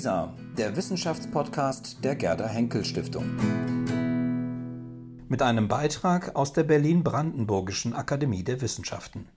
WISA, der Wissenschaftspodcast der Gerda Henkel Stiftung. Mit einem Beitrag aus der Berlin-Brandenburgischen Akademie der Wissenschaften.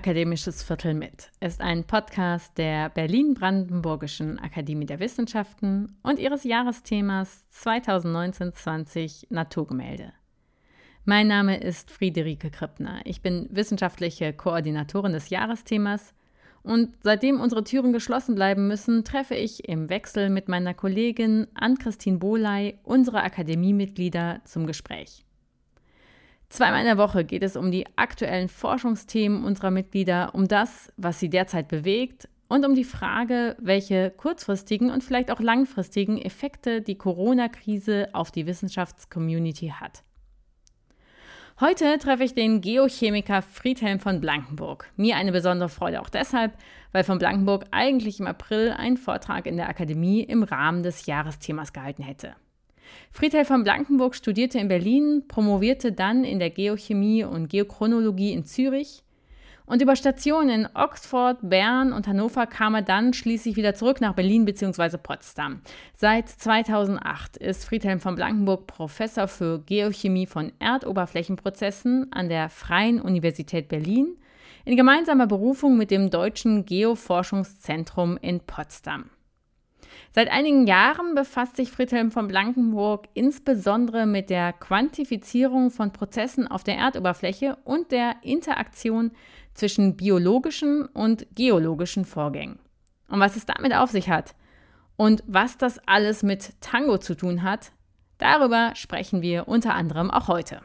Akademisches Viertel mit ist ein Podcast der Berlin-Brandenburgischen Akademie der Wissenschaften und ihres Jahresthemas 2019-20 Naturgemälde. Mein Name ist Friederike Krippner. Ich bin wissenschaftliche Koordinatorin des Jahresthemas und seitdem unsere Türen geschlossen bleiben müssen, treffe ich im Wechsel mit meiner Kollegin Ann-Christine Bohley unsere Akademiemitglieder zum Gespräch. Zweimal in der Woche geht es um die aktuellen Forschungsthemen unserer Mitglieder, um das, was sie derzeit bewegt und um die Frage, welche kurzfristigen und vielleicht auch langfristigen Effekte die Corona-Krise auf die Wissenschaftscommunity hat. Heute treffe ich den Geochemiker Friedhelm von Blankenburg. Mir eine besondere Freude auch deshalb, weil von Blankenburg eigentlich im April einen Vortrag in der Akademie im Rahmen des Jahresthemas gehalten hätte. Friedhelm von Blankenburg studierte in Berlin, promovierte dann in der Geochemie und Geochronologie in Zürich. Und über Stationen in Oxford, Bern und Hannover kam er dann schließlich wieder zurück nach Berlin bzw. Potsdam. Seit 2008 ist Friedhelm von Blankenburg Professor für Geochemie von Erdoberflächenprozessen an der Freien Universität Berlin in gemeinsamer Berufung mit dem Deutschen Geoforschungszentrum in Potsdam. Seit einigen Jahren befasst sich Friedhelm von Blankenburg insbesondere mit der Quantifizierung von Prozessen auf der Erdoberfläche und der Interaktion zwischen biologischen und geologischen Vorgängen. Und was es damit auf sich hat und was das alles mit Tango zu tun hat, darüber sprechen wir unter anderem auch heute.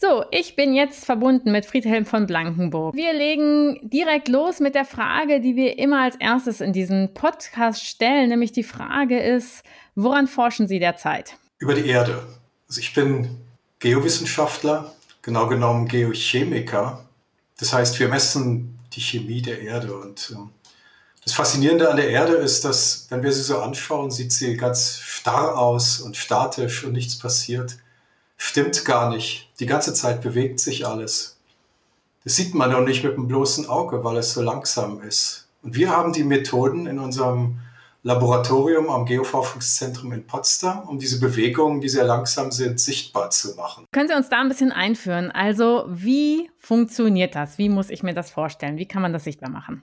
So, ich bin jetzt verbunden mit Friedhelm von Blankenburg. Wir legen direkt los mit der Frage, die wir immer als erstes in diesem Podcast stellen, nämlich die Frage ist, woran forschen Sie derzeit? Über die Erde. Also ich bin Geowissenschaftler, genau genommen Geochemiker. Das heißt, wir messen die Chemie der Erde und ähm, das Faszinierende an der Erde ist, dass, wenn wir sie so anschauen, sieht sie ganz starr aus und statisch und nichts passiert. Stimmt gar nicht. Die ganze Zeit bewegt sich alles. Das sieht man noch nicht mit dem bloßen Auge, weil es so langsam ist. Und wir haben die Methoden in unserem Laboratorium am Geoforschungszentrum in Potsdam, um diese Bewegungen, die sehr langsam sind, sichtbar zu machen. Können Sie uns da ein bisschen einführen? Also, wie funktioniert das? Wie muss ich mir das vorstellen? Wie kann man das sichtbar machen?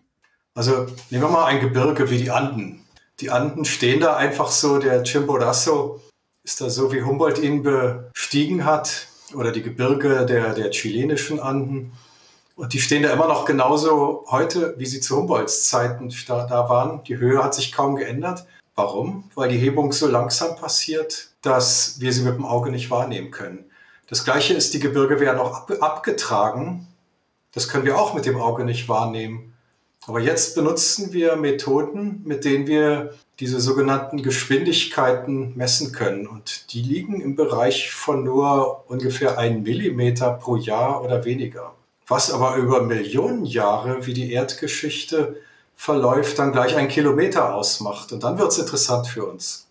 Also, nehmen wir mal ein Gebirge wie die Anden. Die Anden stehen da einfach so, der Chimborazo ist da so, wie Humboldt ihn bestiegen hat, oder die Gebirge der, der chilenischen Anden. Und die stehen da immer noch genauso heute, wie sie zu Humboldts Zeiten da waren. Die Höhe hat sich kaum geändert. Warum? Weil die Hebung so langsam passiert, dass wir sie mit dem Auge nicht wahrnehmen können. Das gleiche ist, die Gebirge werden auch abgetragen. Das können wir auch mit dem Auge nicht wahrnehmen. Aber jetzt benutzen wir Methoden, mit denen wir diese sogenannten Geschwindigkeiten messen können. Und die liegen im Bereich von nur ungefähr ein Millimeter pro Jahr oder weniger. Was aber über Millionen Jahre, wie die Erdgeschichte verläuft, dann gleich ein Kilometer ausmacht. Und dann wird es interessant für uns.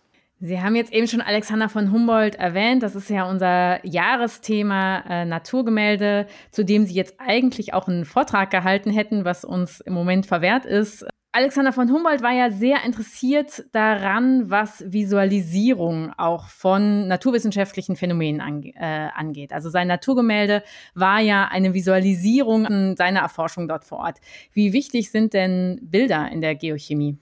Sie haben jetzt eben schon Alexander von Humboldt erwähnt. Das ist ja unser Jahresthema äh, Naturgemälde, zu dem Sie jetzt eigentlich auch einen Vortrag gehalten hätten, was uns im Moment verwehrt ist. Alexander von Humboldt war ja sehr interessiert daran, was Visualisierung auch von naturwissenschaftlichen Phänomenen ange äh, angeht. Also sein Naturgemälde war ja eine Visualisierung seiner Erforschung dort vor Ort. Wie wichtig sind denn Bilder in der Geochemie?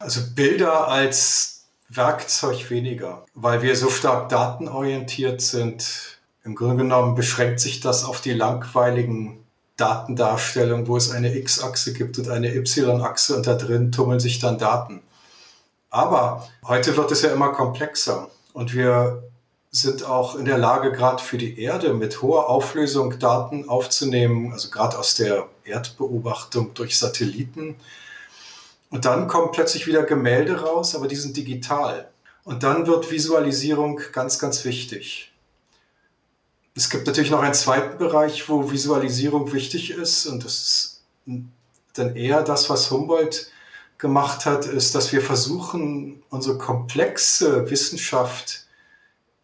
Also Bilder als Werkzeug weniger, weil wir so stark datenorientiert sind. Im Grunde genommen beschränkt sich das auf die langweiligen Datendarstellungen, wo es eine X-Achse gibt und eine Y-Achse und da drin tummeln sich dann Daten. Aber heute wird es ja immer komplexer und wir sind auch in der Lage, gerade für die Erde mit hoher Auflösung Daten aufzunehmen, also gerade aus der Erdbeobachtung durch Satelliten und dann kommen plötzlich wieder Gemälde raus, aber die sind digital. Und dann wird Visualisierung ganz, ganz wichtig. Es gibt natürlich noch einen zweiten Bereich, wo Visualisierung wichtig ist. Und das ist dann eher das, was Humboldt gemacht hat, ist, dass wir versuchen, unsere komplexe Wissenschaft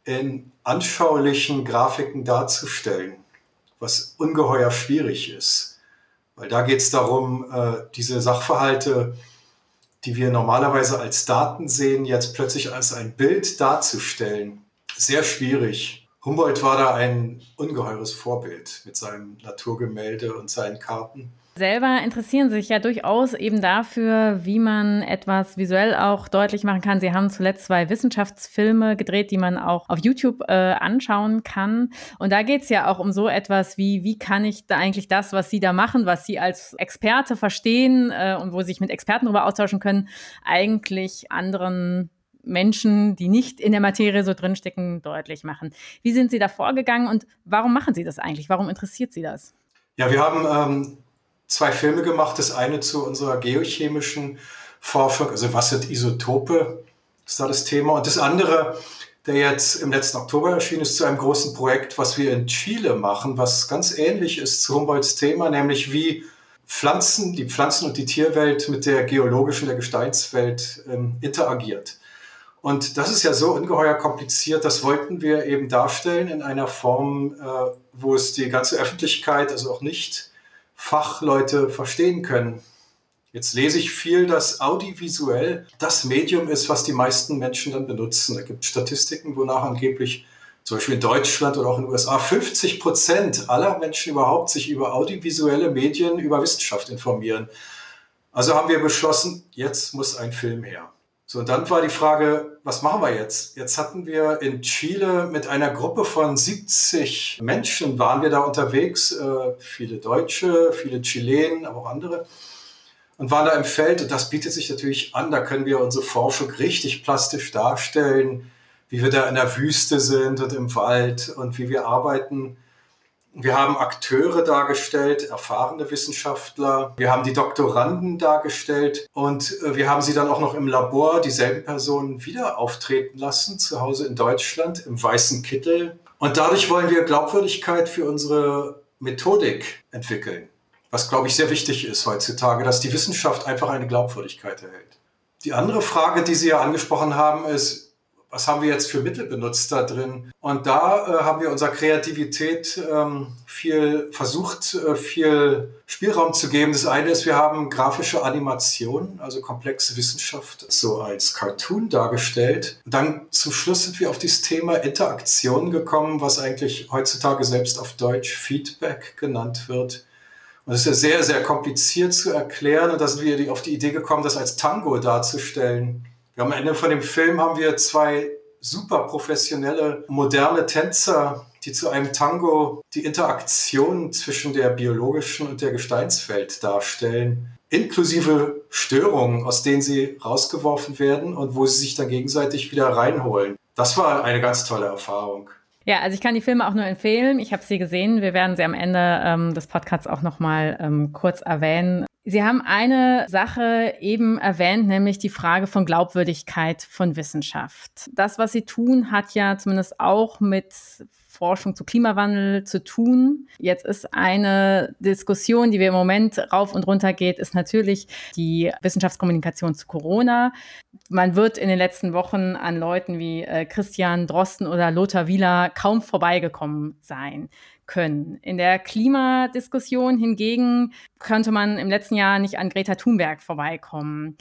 in anschaulichen Grafiken darzustellen, was ungeheuer schwierig ist. Weil da geht es darum, äh, diese Sachverhalte, die wir normalerweise als Daten sehen, jetzt plötzlich als ein Bild darzustellen. Sehr schwierig. Humboldt war da ein ungeheures Vorbild mit seinem Naturgemälde und seinen Karten selber interessieren sich ja durchaus eben dafür, wie man etwas visuell auch deutlich machen kann. Sie haben zuletzt zwei Wissenschaftsfilme gedreht, die man auch auf YouTube äh, anschauen kann. Und da geht es ja auch um so etwas wie, wie kann ich da eigentlich das, was Sie da machen, was Sie als Experte verstehen äh, und wo Sie sich mit Experten darüber austauschen können, eigentlich anderen Menschen, die nicht in der Materie so drinstecken, deutlich machen. Wie sind Sie da vorgegangen und warum machen Sie das eigentlich? Warum interessiert Sie das? Ja, wir haben ähm, zwei Filme gemacht. Das eine zu unserer geochemischen Forschung, also was sind Isotope, ist da das Thema. Und das andere, der jetzt im letzten Oktober erschienen ist, zu einem großen Projekt, was wir in Chile machen, was ganz ähnlich ist zu Humboldts Thema, nämlich wie Pflanzen, die Pflanzen- und die Tierwelt mit der geologischen, der Gesteinswelt ähm, interagiert. Und das ist ja so ungeheuer kompliziert, das wollten wir eben darstellen in einer Form, äh, wo es die ganze Öffentlichkeit, also auch nicht Fachleute verstehen können. Jetzt lese ich viel, dass audiovisuell das Medium ist, was die meisten Menschen dann benutzen. Da gibt es Statistiken, wonach angeblich zum Beispiel in Deutschland oder auch in den USA 50 Prozent aller Menschen überhaupt sich über audiovisuelle Medien, über Wissenschaft informieren. Also haben wir beschlossen, jetzt muss ein Film her. So, und dann war die Frage, was machen wir jetzt? Jetzt hatten wir in Chile mit einer Gruppe von 70 Menschen, waren wir da unterwegs, äh, viele Deutsche, viele Chilenen, aber auch andere, und waren da im Feld. Und das bietet sich natürlich an, da können wir unsere Forschung richtig plastisch darstellen, wie wir da in der Wüste sind und im Wald und wie wir arbeiten. Wir haben Akteure dargestellt, erfahrene Wissenschaftler. Wir haben die Doktoranden dargestellt und äh, wir haben sie dann auch noch im Labor, dieselben Personen, wieder auftreten lassen, zu Hause in Deutschland, im weißen Kittel. Und dadurch wollen wir Glaubwürdigkeit für unsere Methodik entwickeln. Was, glaube ich, sehr wichtig ist heutzutage, dass die Wissenschaft einfach eine Glaubwürdigkeit erhält. Die andere Frage, die Sie ja angesprochen haben, ist, was haben wir jetzt für Mittel benutzt da drin? Und da äh, haben wir unserer Kreativität ähm, viel versucht, äh, viel Spielraum zu geben. Das eine ist, wir haben grafische Animationen, also komplexe Wissenschaft, so als Cartoon dargestellt. Dann zum Schluss sind wir auf dieses Thema Interaktion gekommen, was eigentlich heutzutage selbst auf Deutsch Feedback genannt wird. Und es ist ja sehr, sehr kompliziert zu erklären. Und da sind wir auf die Idee gekommen, das als Tango darzustellen. Am Ende von dem Film haben wir zwei super professionelle, moderne Tänzer, die zu einem Tango die Interaktion zwischen der biologischen und der Gesteinswelt darstellen, inklusive Störungen, aus denen sie rausgeworfen werden und wo sie sich dann gegenseitig wieder reinholen. Das war eine ganz tolle Erfahrung. Ja, also ich kann die Filme auch nur empfehlen. Ich habe sie gesehen. Wir werden sie am Ende ähm, des Podcasts auch noch mal ähm, kurz erwähnen. Sie haben eine Sache eben erwähnt, nämlich die Frage von Glaubwürdigkeit von Wissenschaft. Das, was Sie tun, hat ja zumindest auch mit Forschung zu Klimawandel zu tun. Jetzt ist eine Diskussion, die wir im Moment rauf und runter geht, ist natürlich die Wissenschaftskommunikation zu Corona. Man wird in den letzten Wochen an Leuten wie äh, Christian Drosten oder Lothar Wieler kaum vorbeigekommen sein können. In der Klimadiskussion hingegen könnte man im letzten Jahr nicht an Greta Thunberg vorbeikommen.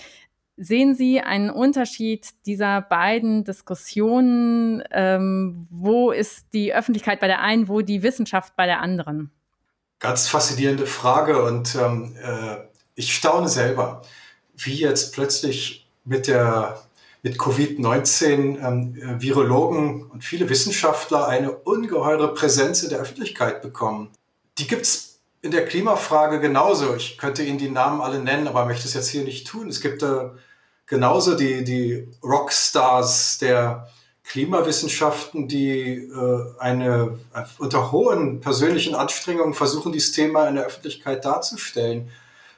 Sehen Sie einen Unterschied dieser beiden Diskussionen? Ähm, wo ist die Öffentlichkeit bei der einen, wo die Wissenschaft bei der anderen? Ganz faszinierende Frage und ähm, äh, ich staune selber, wie jetzt plötzlich mit der mit Covid-19 ähm, Virologen und viele Wissenschaftler eine ungeheure Präsenz in der Öffentlichkeit bekommen. Die gibt es in der Klimafrage genauso. Ich könnte Ihnen die Namen alle nennen, aber möchte es jetzt hier nicht tun. Es gibt äh, genauso die, die Rockstars der Klimawissenschaften, die äh, eine, äh, unter hohen persönlichen Anstrengungen versuchen, dieses Thema in der Öffentlichkeit darzustellen.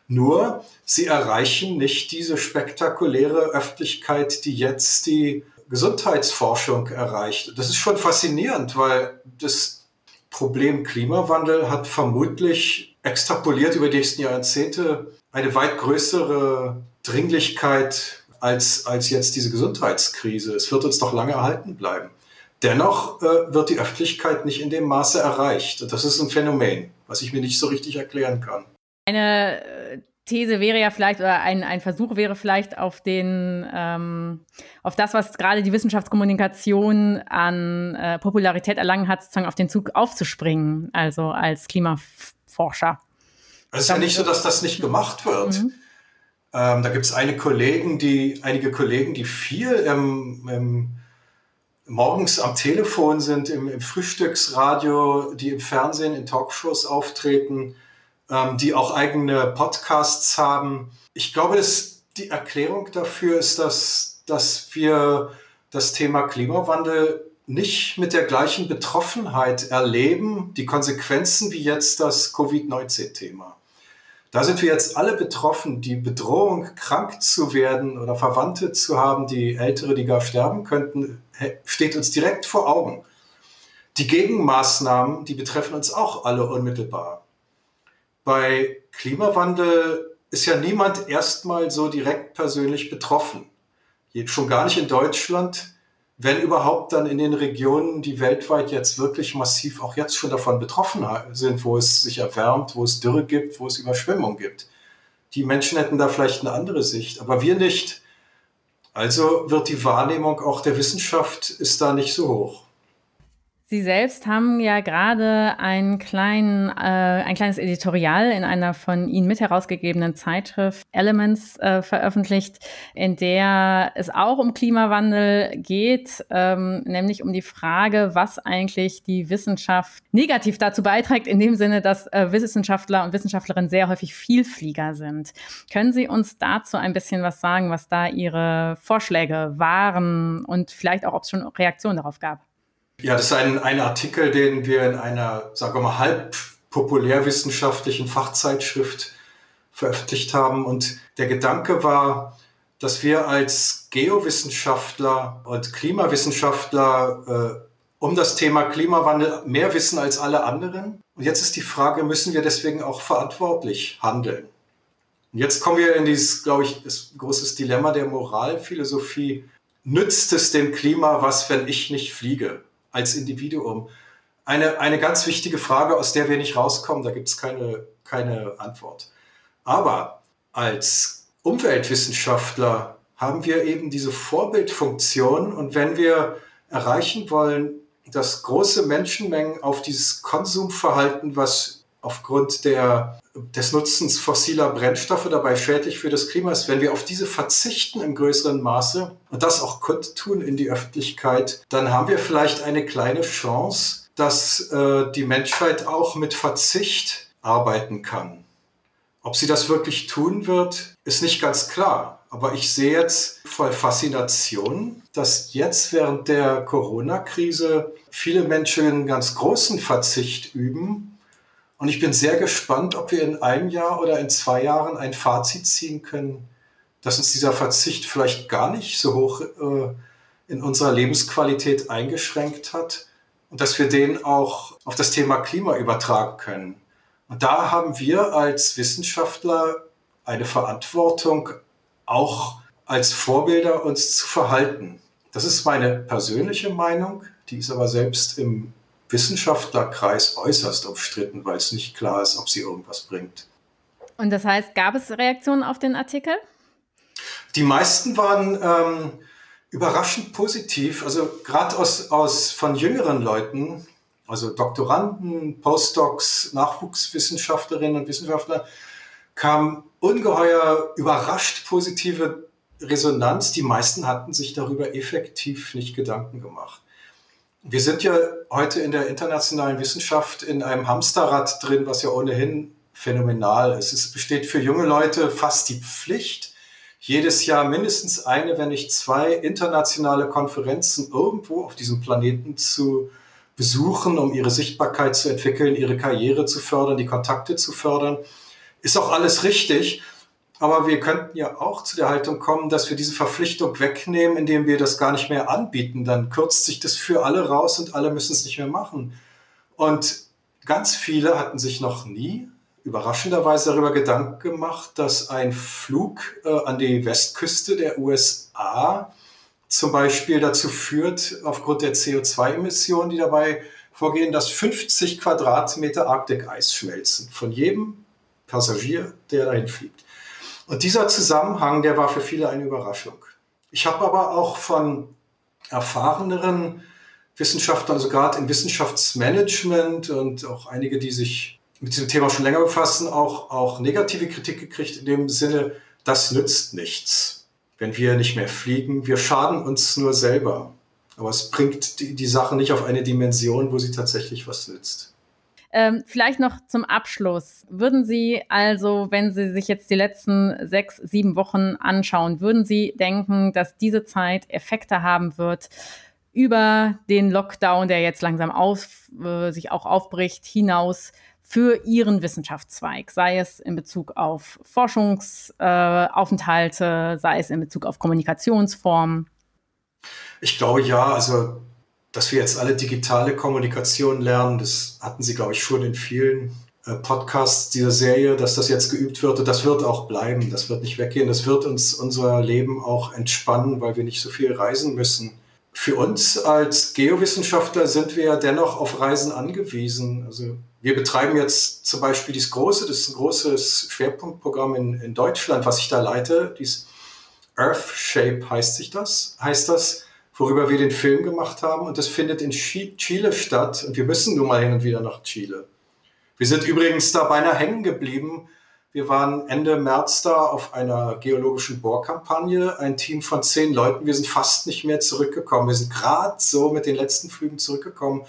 Nur sie erreichen nicht diese spektakuläre Öffentlichkeit, die jetzt die Gesundheitsforschung erreicht. Das ist schon faszinierend, weil das Problem Klimawandel hat vermutlich extrapoliert über die nächsten Jahrzehnte eine weit größere Dringlichkeit als, als jetzt diese Gesundheitskrise. Es wird uns doch lange erhalten bleiben. Dennoch äh, wird die Öffentlichkeit nicht in dem Maße erreicht. Und das ist ein Phänomen, was ich mir nicht so richtig erklären kann. Eine äh, These wäre ja vielleicht, oder ein, ein Versuch wäre vielleicht auf den, ähm, auf das, was gerade die Wissenschaftskommunikation an äh, Popularität erlangen hat, sozusagen auf den Zug aufzuspringen, also als Klimaforscher. Es ist ja nicht so, dass das nicht gemacht wird. Mhm. Ähm, da gibt es eine Kollegen, die, einige Kollegen, die viel im, im, morgens am Telefon sind, im, im, Frühstücksradio, die im Fernsehen in Talkshows auftreten ähm, die auch eigene Podcasts haben. Ich glaube, dass die Erklärung dafür ist, dass, dass wir das Thema Klimawandel nicht mit der gleichen Betroffenheit erleben, die Konsequenzen wie jetzt das Covid-19-Thema. Da sind wir jetzt alle betroffen. Die Bedrohung, krank zu werden oder Verwandte zu haben, die Ältere, die gar sterben könnten, steht uns direkt vor Augen. Die Gegenmaßnahmen, die betreffen uns auch alle unmittelbar bei Klimawandel ist ja niemand erstmal so direkt persönlich betroffen. Schon gar nicht in Deutschland, wenn überhaupt dann in den Regionen, die weltweit jetzt wirklich massiv auch jetzt schon davon betroffen sind, wo es sich erwärmt, wo es Dürre gibt, wo es Überschwemmung gibt. Die Menschen hätten da vielleicht eine andere Sicht, aber wir nicht. Also wird die Wahrnehmung auch der Wissenschaft ist da nicht so hoch. Sie selbst haben ja gerade ein, klein, äh, ein kleines Editorial in einer von Ihnen mit herausgegebenen Zeitschrift Elements äh, veröffentlicht, in der es auch um Klimawandel geht, ähm, nämlich um die Frage, was eigentlich die Wissenschaft negativ dazu beiträgt, in dem Sinne, dass äh, Wissenschaftler und Wissenschaftlerinnen sehr häufig Vielflieger sind. Können Sie uns dazu ein bisschen was sagen, was da Ihre Vorschläge waren und vielleicht auch, ob es schon Reaktionen darauf gab? Ja, das ist ein, ein Artikel, den wir in einer, sagen wir mal, halb populärwissenschaftlichen Fachzeitschrift veröffentlicht haben. Und der Gedanke war, dass wir als Geowissenschaftler und Klimawissenschaftler äh, um das Thema Klimawandel mehr wissen als alle anderen. Und jetzt ist die Frage, müssen wir deswegen auch verantwortlich handeln? Und jetzt kommen wir in dieses, glaube ich, das großes Dilemma der Moralphilosophie. Nützt es dem Klima was, wenn ich nicht fliege? Als Individuum. Eine, eine ganz wichtige Frage, aus der wir nicht rauskommen, da gibt es keine, keine Antwort. Aber als Umweltwissenschaftler haben wir eben diese Vorbildfunktion und wenn wir erreichen wollen, dass große Menschenmengen auf dieses Konsumverhalten, was aufgrund der, des Nutzens fossiler Brennstoffe dabei schädlich für das Klima ist, wenn wir auf diese verzichten im größeren Maße und das auch kundtun in die Öffentlichkeit, dann haben wir vielleicht eine kleine Chance, dass äh, die Menschheit auch mit Verzicht arbeiten kann. Ob sie das wirklich tun wird, ist nicht ganz klar. Aber ich sehe jetzt voll Faszination, dass jetzt während der Corona-Krise viele Menschen einen ganz großen Verzicht üben und ich bin sehr gespannt, ob wir in einem Jahr oder in zwei Jahren ein Fazit ziehen können, dass uns dieser Verzicht vielleicht gar nicht so hoch äh, in unserer Lebensqualität eingeschränkt hat und dass wir den auch auf das Thema Klima übertragen können. Und da haben wir als Wissenschaftler eine Verantwortung, auch als Vorbilder uns zu verhalten. Das ist meine persönliche Meinung, die ist aber selbst im Wissenschaftlerkreis äußerst umstritten, weil es nicht klar ist, ob sie irgendwas bringt. Und das heißt, gab es Reaktionen auf den Artikel? Die meisten waren ähm, überraschend positiv. Also gerade aus, aus von jüngeren Leuten, also Doktoranden, Postdocs, Nachwuchswissenschaftlerinnen und Wissenschaftler, kam ungeheuer überrascht positive Resonanz. Die meisten hatten sich darüber effektiv nicht Gedanken gemacht. Wir sind ja heute in der internationalen Wissenschaft in einem Hamsterrad drin, was ja ohnehin phänomenal ist. Es besteht für junge Leute fast die Pflicht, jedes Jahr mindestens eine, wenn nicht zwei internationale Konferenzen irgendwo auf diesem Planeten zu besuchen, um ihre Sichtbarkeit zu entwickeln, ihre Karriere zu fördern, die Kontakte zu fördern. Ist auch alles richtig. Aber wir könnten ja auch zu der Haltung kommen, dass wir diese Verpflichtung wegnehmen, indem wir das gar nicht mehr anbieten. Dann kürzt sich das für alle raus und alle müssen es nicht mehr machen. Und ganz viele hatten sich noch nie überraschenderweise darüber Gedanken gemacht, dass ein Flug äh, an die Westküste der USA zum Beispiel dazu führt, aufgrund der CO2-Emissionen, die dabei vorgehen, dass 50 Quadratmeter Arktikeis schmelzen. Von jedem Passagier, der dahin fliegt. Und dieser Zusammenhang, der war für viele eine Überraschung. Ich habe aber auch von erfahreneren Wissenschaftlern, also gerade im Wissenschaftsmanagement und auch einige, die sich mit diesem Thema schon länger befassen, auch, auch negative Kritik gekriegt in dem Sinne, das nützt nichts, wenn wir nicht mehr fliegen. Wir schaden uns nur selber. Aber es bringt die, die Sache nicht auf eine Dimension, wo sie tatsächlich was nützt. Ähm, vielleicht noch zum Abschluss. Würden Sie also, wenn Sie sich jetzt die letzten sechs, sieben Wochen anschauen, würden Sie denken, dass diese Zeit Effekte haben wird über den Lockdown, der jetzt langsam auf, äh, sich auch aufbricht, hinaus für Ihren Wissenschaftszweig, sei es in Bezug auf Forschungsaufenthalte, äh, sei es in Bezug auf Kommunikationsformen? Ich glaube ja, also dass wir jetzt alle digitale Kommunikation lernen, das hatten Sie, glaube ich, schon in vielen äh, Podcasts dieser Serie, dass das jetzt geübt wird. Das wird auch bleiben, das wird nicht weggehen, das wird uns unser Leben auch entspannen, weil wir nicht so viel reisen müssen. Für uns als Geowissenschaftler sind wir ja dennoch auf Reisen angewiesen. Also wir betreiben jetzt zum Beispiel dieses große, das ist ein großes Schwerpunktprogramm in, in Deutschland, was ich da leite, dieses Earth Shape heißt sich das, heißt das worüber wir den Film gemacht haben. Und das findet in Chile statt. Und wir müssen nun mal hin und wieder nach Chile. Wir sind übrigens da beinahe hängen geblieben. Wir waren Ende März da auf einer geologischen Bohrkampagne, ein Team von zehn Leuten. Wir sind fast nicht mehr zurückgekommen. Wir sind gerade so mit den letzten Flügen zurückgekommen.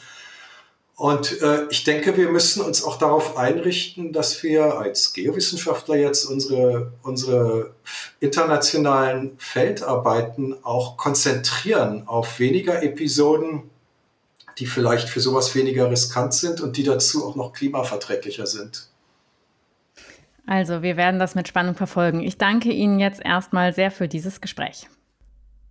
Und äh, ich denke, wir müssen uns auch darauf einrichten, dass wir als Geowissenschaftler jetzt unsere, unsere internationalen Feldarbeiten auch konzentrieren auf weniger Episoden, die vielleicht für sowas weniger riskant sind und die dazu auch noch klimaverträglicher sind. Also, wir werden das mit Spannung verfolgen. Ich danke Ihnen jetzt erstmal sehr für dieses Gespräch.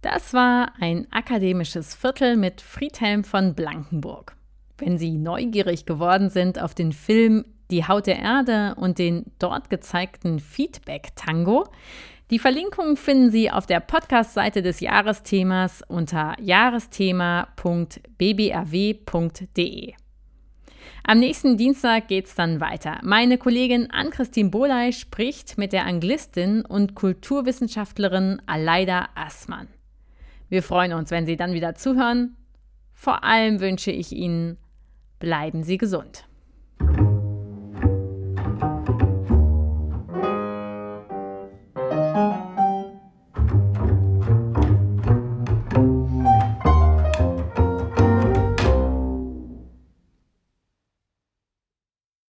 Das war ein akademisches Viertel mit Friedhelm von Blankenburg. Wenn Sie neugierig geworden sind auf den Film Die Haut der Erde und den dort gezeigten Feedback-Tango, die Verlinkung finden Sie auf der Podcast-Seite des Jahresthemas unter jahresthema.bbrw.de. Am nächsten Dienstag geht es dann weiter. Meine Kollegin Ann-Christine Boley spricht mit der Anglistin und Kulturwissenschaftlerin Aleida Assmann. Wir freuen uns, wenn Sie dann wieder zuhören. Vor allem wünsche ich Ihnen Bleiben Sie gesund.